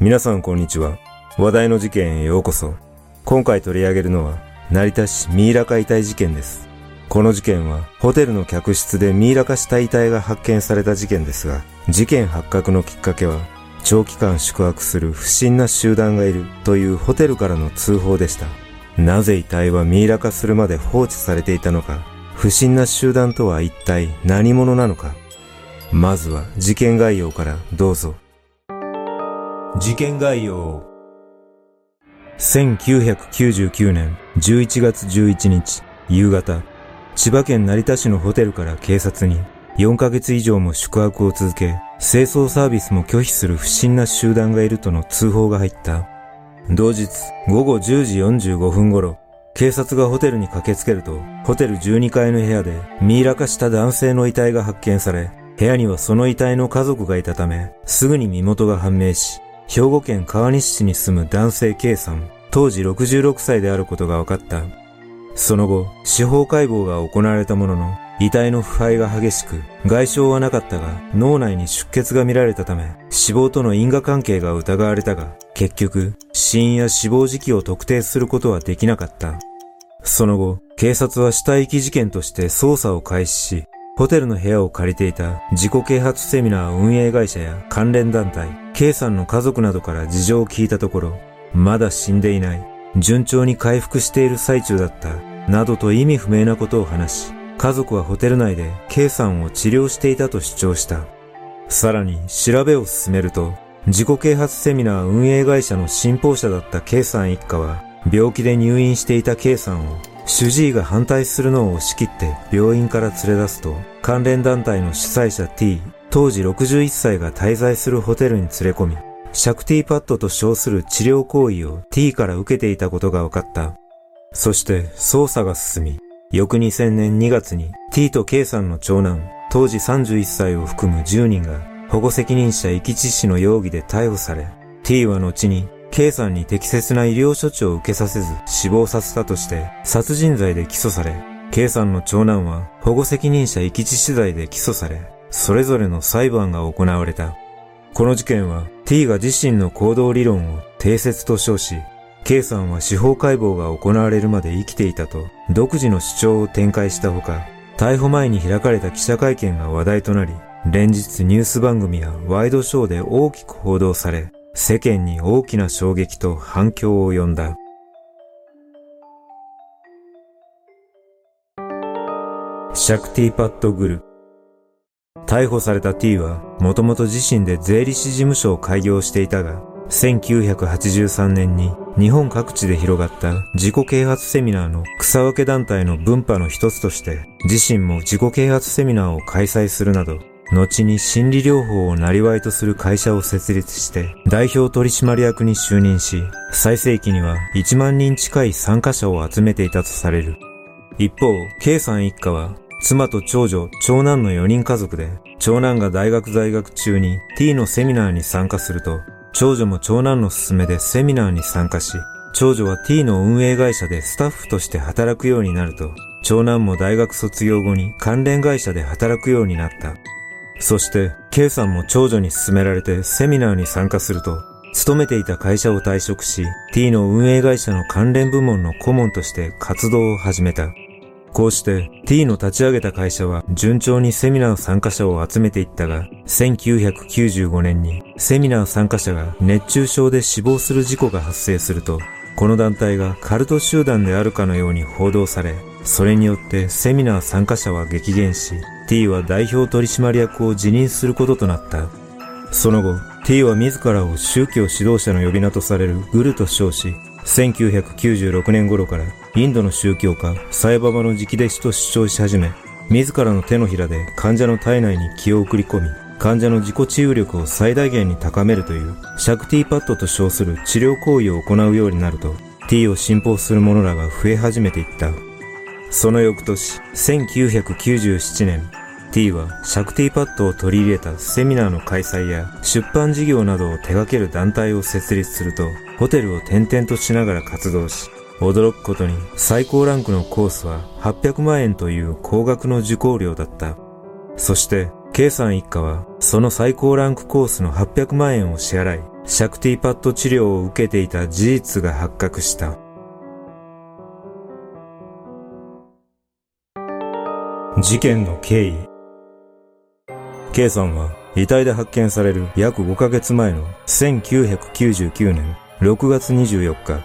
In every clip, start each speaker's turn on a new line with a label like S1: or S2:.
S1: 皆さんこんにちは。話題の事件へようこそ。今回取り上げるのは、成田市ミイラ化遺体事件です。この事件は、ホテルの客室でミイラ化した遺体が発見された事件ですが、事件発覚のきっかけは、長期間宿泊する不審な集団がいるというホテルからの通報でした。なぜ遺体はミイラ化するまで放置されていたのか、不審な集団とは一体何者なのか。まずは事件概要からどうぞ。事件概要。1999年11月11日夕方、千葉県成田市のホテルから警察に4ヶ月以上も宿泊を続け、清掃サービスも拒否する不審な集団がいるとの通報が入った。同日午後10時45分頃、警察がホテルに駆けつけると、ホテル12階の部屋でミイラ化した男性の遺体が発見され、部屋にはその遺体の家族がいたため、すぐに身元が判明し、兵庫県川西市に住む男性 K さん、当時66歳であることが分かった。その後、司法解剖が行われたものの、遺体の腐敗が激しく、外傷はなかったが、脳内に出血が見られたため、死亡との因果関係が疑われたが、結局、死因や死亡時期を特定することはできなかった。その後、警察は死体遺棄事件として捜査を開始し、ホテルの部屋を借りていた自己啓発セミナー運営会社や関連団体、K さんの家族などから事情を聞いたところ、まだ死んでいない、順調に回復している最中だった、などと意味不明なことを話し、家族はホテル内で K さんを治療していたと主張した。さらに調べを進めると、自己啓発セミナー運営会社の信奉者だった K さん一家は、病気で入院していた K さんを主治医が反対するのを押し切って病院から連れ出すと、関連団体の主催者 T、当時61歳が滞在するホテルに連れ込み、シャクティパッドと称する治療行為を T から受けていたことが分かった。そして捜査が進み、翌2000年2月に T と K さんの長男、当時31歳を含む10人が保護責任者遺棄致死の容疑で逮捕され、T は後に K さんに適切な医療処置を受けさせず死亡させたとして殺人罪で起訴され、K さんの長男は保護責任者遺棄致死罪で起訴され、それぞれの裁判が行われた。この事件は T が自身の行動理論を定説と称し、K さんは司法解剖が行われるまで生きていたと独自の主張を展開したほか、逮捕前に開かれた記者会見が話題となり、連日ニュース番組やワイドショーで大きく報道され、世間に大きな衝撃と反響を呼んだ。シャクティパッドグル逮捕された T は、もともと自身で税理士事務所を開業していたが、1983年に日本各地で広がった自己啓発セミナーの草分け団体の分派の一つとして、自身も自己啓発セミナーを開催するなど、後に心理療法をなりわいとする会社を設立して代表取締役に就任し、最盛期には1万人近い参加者を集めていたとされる。一方、K さん一家は妻と長女、長男の4人家族で、長男が大学在学中に T のセミナーに参加すると、長女も長男の勧めでセミナーに参加し、長女は T の運営会社でスタッフとして働くようになると、長男も大学卒業後に関連会社で働くようになった。そして、K さんも長女に勧められてセミナーに参加すると、勤めていた会社を退職し、T の運営会社の関連部門の顧問として活動を始めた。こうして T の立ち上げた会社は順調にセミナー参加者を集めていったが、1995年にセミナー参加者が熱中症で死亡する事故が発生すると、この団体がカルト集団であるかのように報道され、それによってセミナー参加者は激減し、T は代表取締役を辞任することとなった。その後、T は自らを宗教指導者の呼び名とされるグルと称し、1996年頃からインドの宗教家サイババの直弟子と主張し始め、自らの手のひらで患者の体内に気を送り込み、患者の自己治癒力を最大限に高めるというシャクティパッドと称する治療行為を行うようになると、T を信奉する者らが増え始めていった。その翌年、1997年、T はシャクティパッドを取り入れたセミナーの開催や出版事業などを手掛ける団体を設立すると、ホテルを転々としながら活動し、驚くことに最高ランクのコースは800万円という高額の受講料だった。そして、K さん一家はその最高ランクコースの800万円を支払い、シャクティパッド治療を受けていた事実が発覚した。事件の経緯 K さんは遺体で発見される約5ヶ月前の1999年6月24日、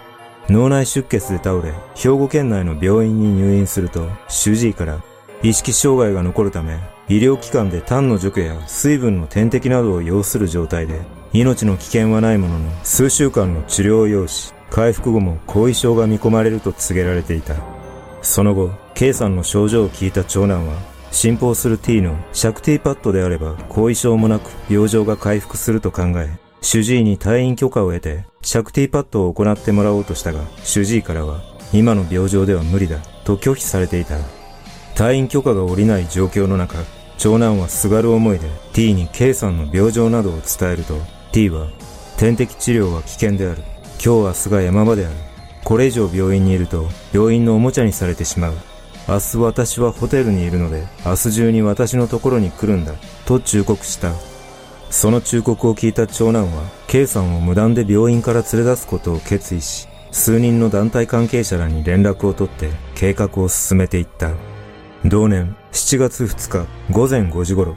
S1: 脳内出血で倒れ、兵庫県内の病院に入院すると、主治医から意識障害が残るため、医療機関で痰の除去や水分の点滴などを要する状態で、命の危険はないものの、数週間の治療を要し、回復後も後遺症が見込まれると告げられていた。その後、K さんの症状を聞いた長男は、信奉する T のシャクティパッドであれば後遺症もなく病状が回復すると考え、主治医に退院許可を得て、シャクティパッドを行ってもらおうとしたが、主治医からは、今の病状では無理だ、と拒否されていた。退院許可が下りない状況の中、長男はすがる思いで T に K さんの病状などを伝えると、T は、点滴治療は危険である。今日明日が山場である。これ以上病院にいると、病院のおもちゃにされてしまう。明日私はホテルにいるので、明日中に私のところに来るんだ、と忠告した。その忠告を聞いた長男は、K さんを無断で病院から連れ出すことを決意し、数人の団体関係者らに連絡を取って計画を進めていった。同年7月2日午前5時頃、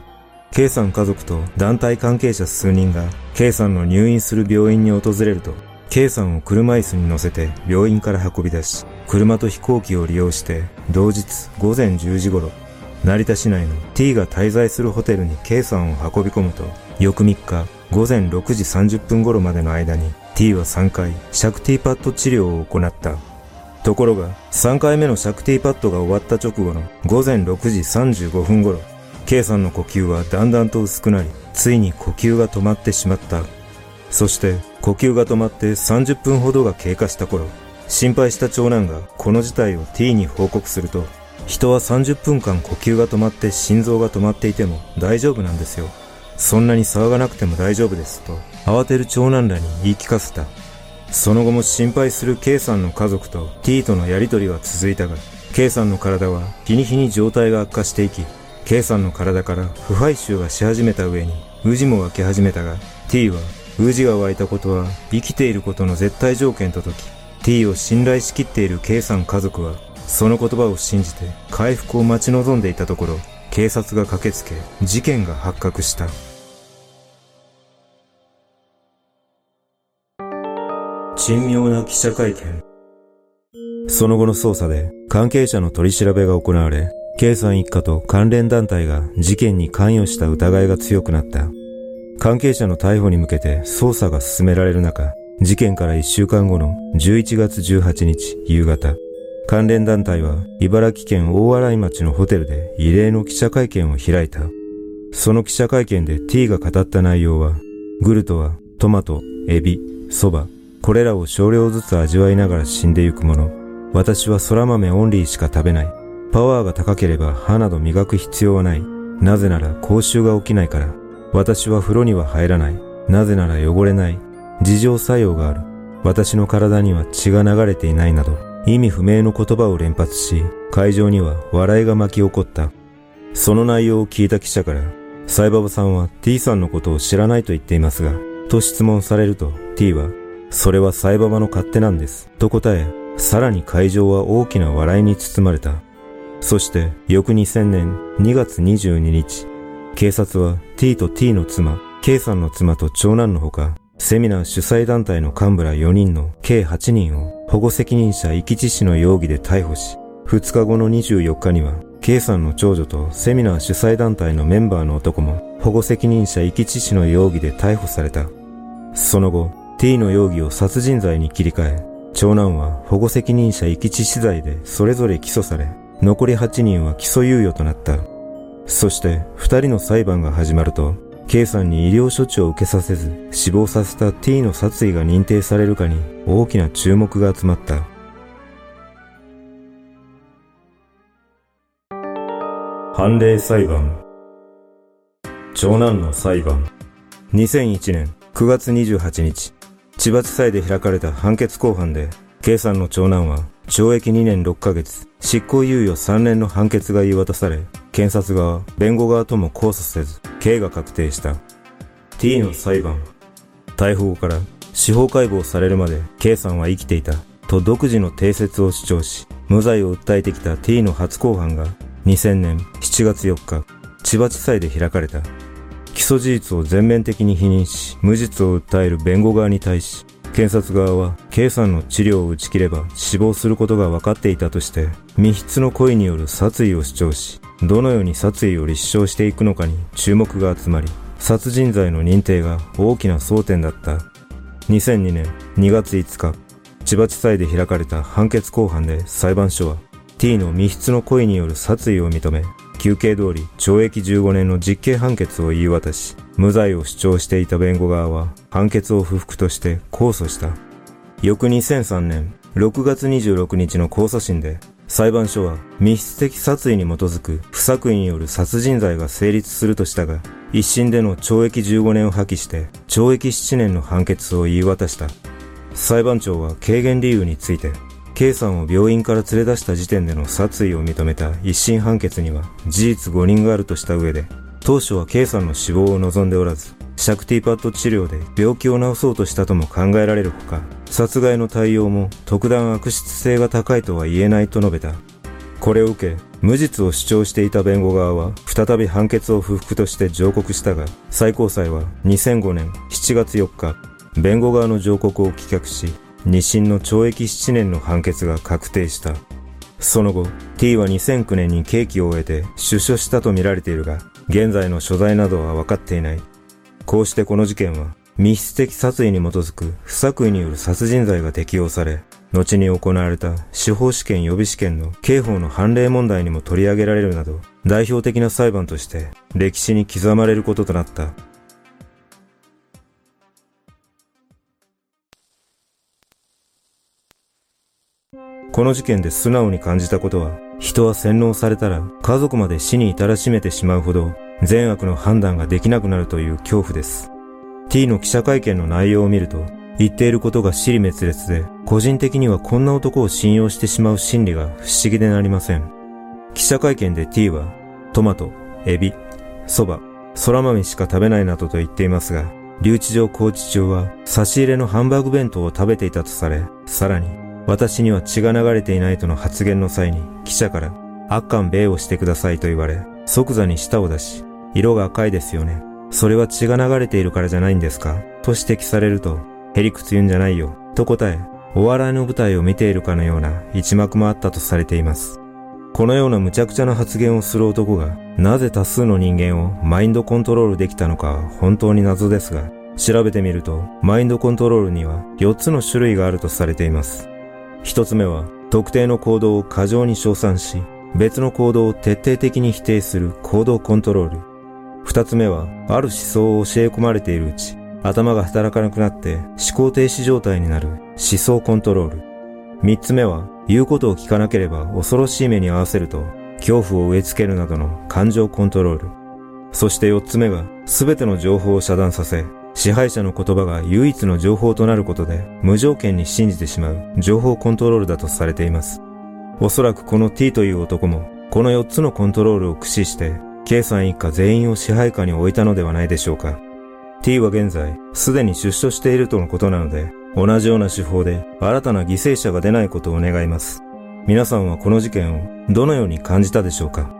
S1: K さん家族と団体関係者数人が K さんの入院する病院に訪れると、K さんを車椅子に乗せて病院から運び出し、車と飛行機を利用して同日午前10時頃、成田市内の T が滞在するホテルに K さんを運び込むと、翌3日午前6時30分頃までの間に T は3回シャクティパッド治療を行った。ところが、3回目のシャクティパッドが終わった直後の午前6時35分頃、K さんの呼吸はだんだんと薄くなり、ついに呼吸が止まってしまった。そして、呼吸が止まって30分ほどが経過した頃、心配した長男がこの事態を T に報告すると、人は30分間呼吸が止まって心臓が止まっていても大丈夫なんですよ。そんなに騒がなくても大丈夫ですと、慌てる長男らに言い聞かせた。その後も心配する K さんの家族と T とのやりとりは続いたが、K さんの体は日に日に状態が悪化していき、K さんの体から腐敗臭がし始めた上に、ウジも湧き始めたが、T は、ウジが湧いたことは生きていることの絶対条件と解き、T を信頼しきっている K さん家族は、その言葉を信じて回復を待ち望んでいたところ、警察が駆けつけ、事件が発覚した。珍妙な記者会見。その後の捜査で関係者の取り調べが行われ、K さん一家と関連団体が事件に関与した疑いが強くなった。関係者の逮捕に向けて捜査が進められる中、事件から1週間後の11月18日夕方、関連団体は茨城県大洗町のホテルで異例の記者会見を開いた。その記者会見で T が語った内容は、グルトはトマト、エビ、蕎麦、これらを少量ずつ味わいながら死んでゆくもの。私は空豆オンリーしか食べない。パワーが高ければ歯など磨く必要はない。なぜなら口臭が起きないから。私は風呂には入らない。なぜなら汚れない。事情作用がある。私の体には血が流れていないなど、意味不明の言葉を連発し、会場には笑いが巻き起こった。その内容を聞いた記者から、サイババさんは T さんのことを知らないと言っていますが、と質問されると T はそれはサイババの勝手なんです。と答え、さらに会場は大きな笑いに包まれた。そして、翌2000年2月22日、警察は T と T の妻、K さんの妻と長男のほか、セミナー主催団体の幹部ら4人の計8人を保護責任者遺棄致死の容疑で逮捕し、2日後の24日には、K さんの長女とセミナー主催団体のメンバーの男も保護責任者遺棄致死の容疑で逮捕された。その後、T の容疑を殺人罪に切り替え、長男は保護責任者遺棄致死罪でそれぞれ起訴され、残り8人は起訴猶予となった。そして2人の裁判が始まると、K さんに医療処置を受けさせず死亡させた T の殺意が認定されるかに大きな注目が集まった。判例裁判。長男の裁判。2001年9月28日千葉地裁で開かれた判決公判で、K さんの長男は懲役2年6ヶ月、執行猶予3年の判決が言い渡され、検察側、弁護側とも控訴せず、刑が確定した。T の裁判。逮捕後から司法解剖されるまで K さんは生きていたと独自の定説を主張し、無罪を訴えてきた T の初公判が2000年7月4日、千葉地裁で開かれた。起訴事実を全面的に否認し、無実を訴える弁護側に対し、検察側は K さんの治療を打ち切れば死亡することが分かっていたとして密室の恋による殺意を主張しどのように殺意を立証していくのかに注目が集まり殺人罪の認定が大きな争点だった2002年2月5日千葉地裁で開かれた判決公判で裁判所は T の密室の恋による殺意を認め休刑通り懲役15年の実刑判決を言い渡し無罪を主張していた弁護側は判決を不服として控訴した。翌2003年6月26日の控訴審で裁判所は密室的殺意に基づく不作為による殺人罪が成立するとしたが、一審での懲役15年を破棄して懲役7年の判決を言い渡した。裁判長は軽減理由について、K さんを病院から連れ出した時点での殺意を認めた一審判決には事実誤認があるとした上で、当初は K さんの死亡を望んでおらず、シャクティパッド治療で病気を治そうとしたとも考えられるほか、殺害の対応も特段悪質性が高いとは言えないと述べた。これを受け、無実を主張していた弁護側は再び判決を不服として上告したが、最高裁は2005年7月4日、弁護側の上告を棄却し、二審の懲役7年の判決が確定した。その後、T は2009年に刑期を終えて出所したとみられているが、現在の所在などは分かっていない。こうしてこの事件は密室的殺意に基づく不作為による殺人罪が適用され、後に行われた司法試験予備試験の刑法の判例問題にも取り上げられるなど、代表的な裁判として歴史に刻まれることとなった。この事件で素直に感じたことは、人は洗脳されたら家族まで死に至らしめてしまうほど善悪の判断ができなくなるという恐怖です。T の記者会見の内容を見ると、言っていることが尻滅裂で、個人的にはこんな男を信用してしまう心理が不思議でなりません。記者会見で T は、トマト、エビ、蕎麦、空豆しか食べないなどと言っていますが、留置場コーチ長は差し入れのハンバーグ弁当を食べていたとされ、さらに、私には血が流れていないとの発言の際に記者から、アッカン米をしてくださいと言われ、即座に舌を出し、色が赤いですよね。それは血が流れているからじゃないんですか？と指摘されると、へりくつ言うんじゃないよ。と答え、お笑いの舞台を見ているかのような一幕もあったとされています。このような無茶苦茶な発言をする男が、なぜ多数の人間をマインドコントロールできたのかは本当に謎ですが、調べてみると、マインドコントロールには4つの種類があるとされています。一つ目は、特定の行動を過剰に称賛し、別の行動を徹底的に否定する行動コントロール。二つ目は、ある思想を教え込まれているうち、頭が働かなくなって思考停止状態になる思想コントロール。三つ目は、言うことを聞かなければ恐ろしい目に合わせると、恐怖を植え付けるなどの感情コントロール。そして四つ目が、すべての情報を遮断させ、支配者の言葉が唯一の情報となることで無条件に信じてしまう情報コントロールだとされています。おそらくこの T という男もこの4つのコントロールを駆使して K さん一家全員を支配下に置いたのではないでしょうか。T は現在すでに出所しているとのことなので同じような手法で新たな犠牲者が出ないことを願います。皆さんはこの事件をどのように感じたでしょうか？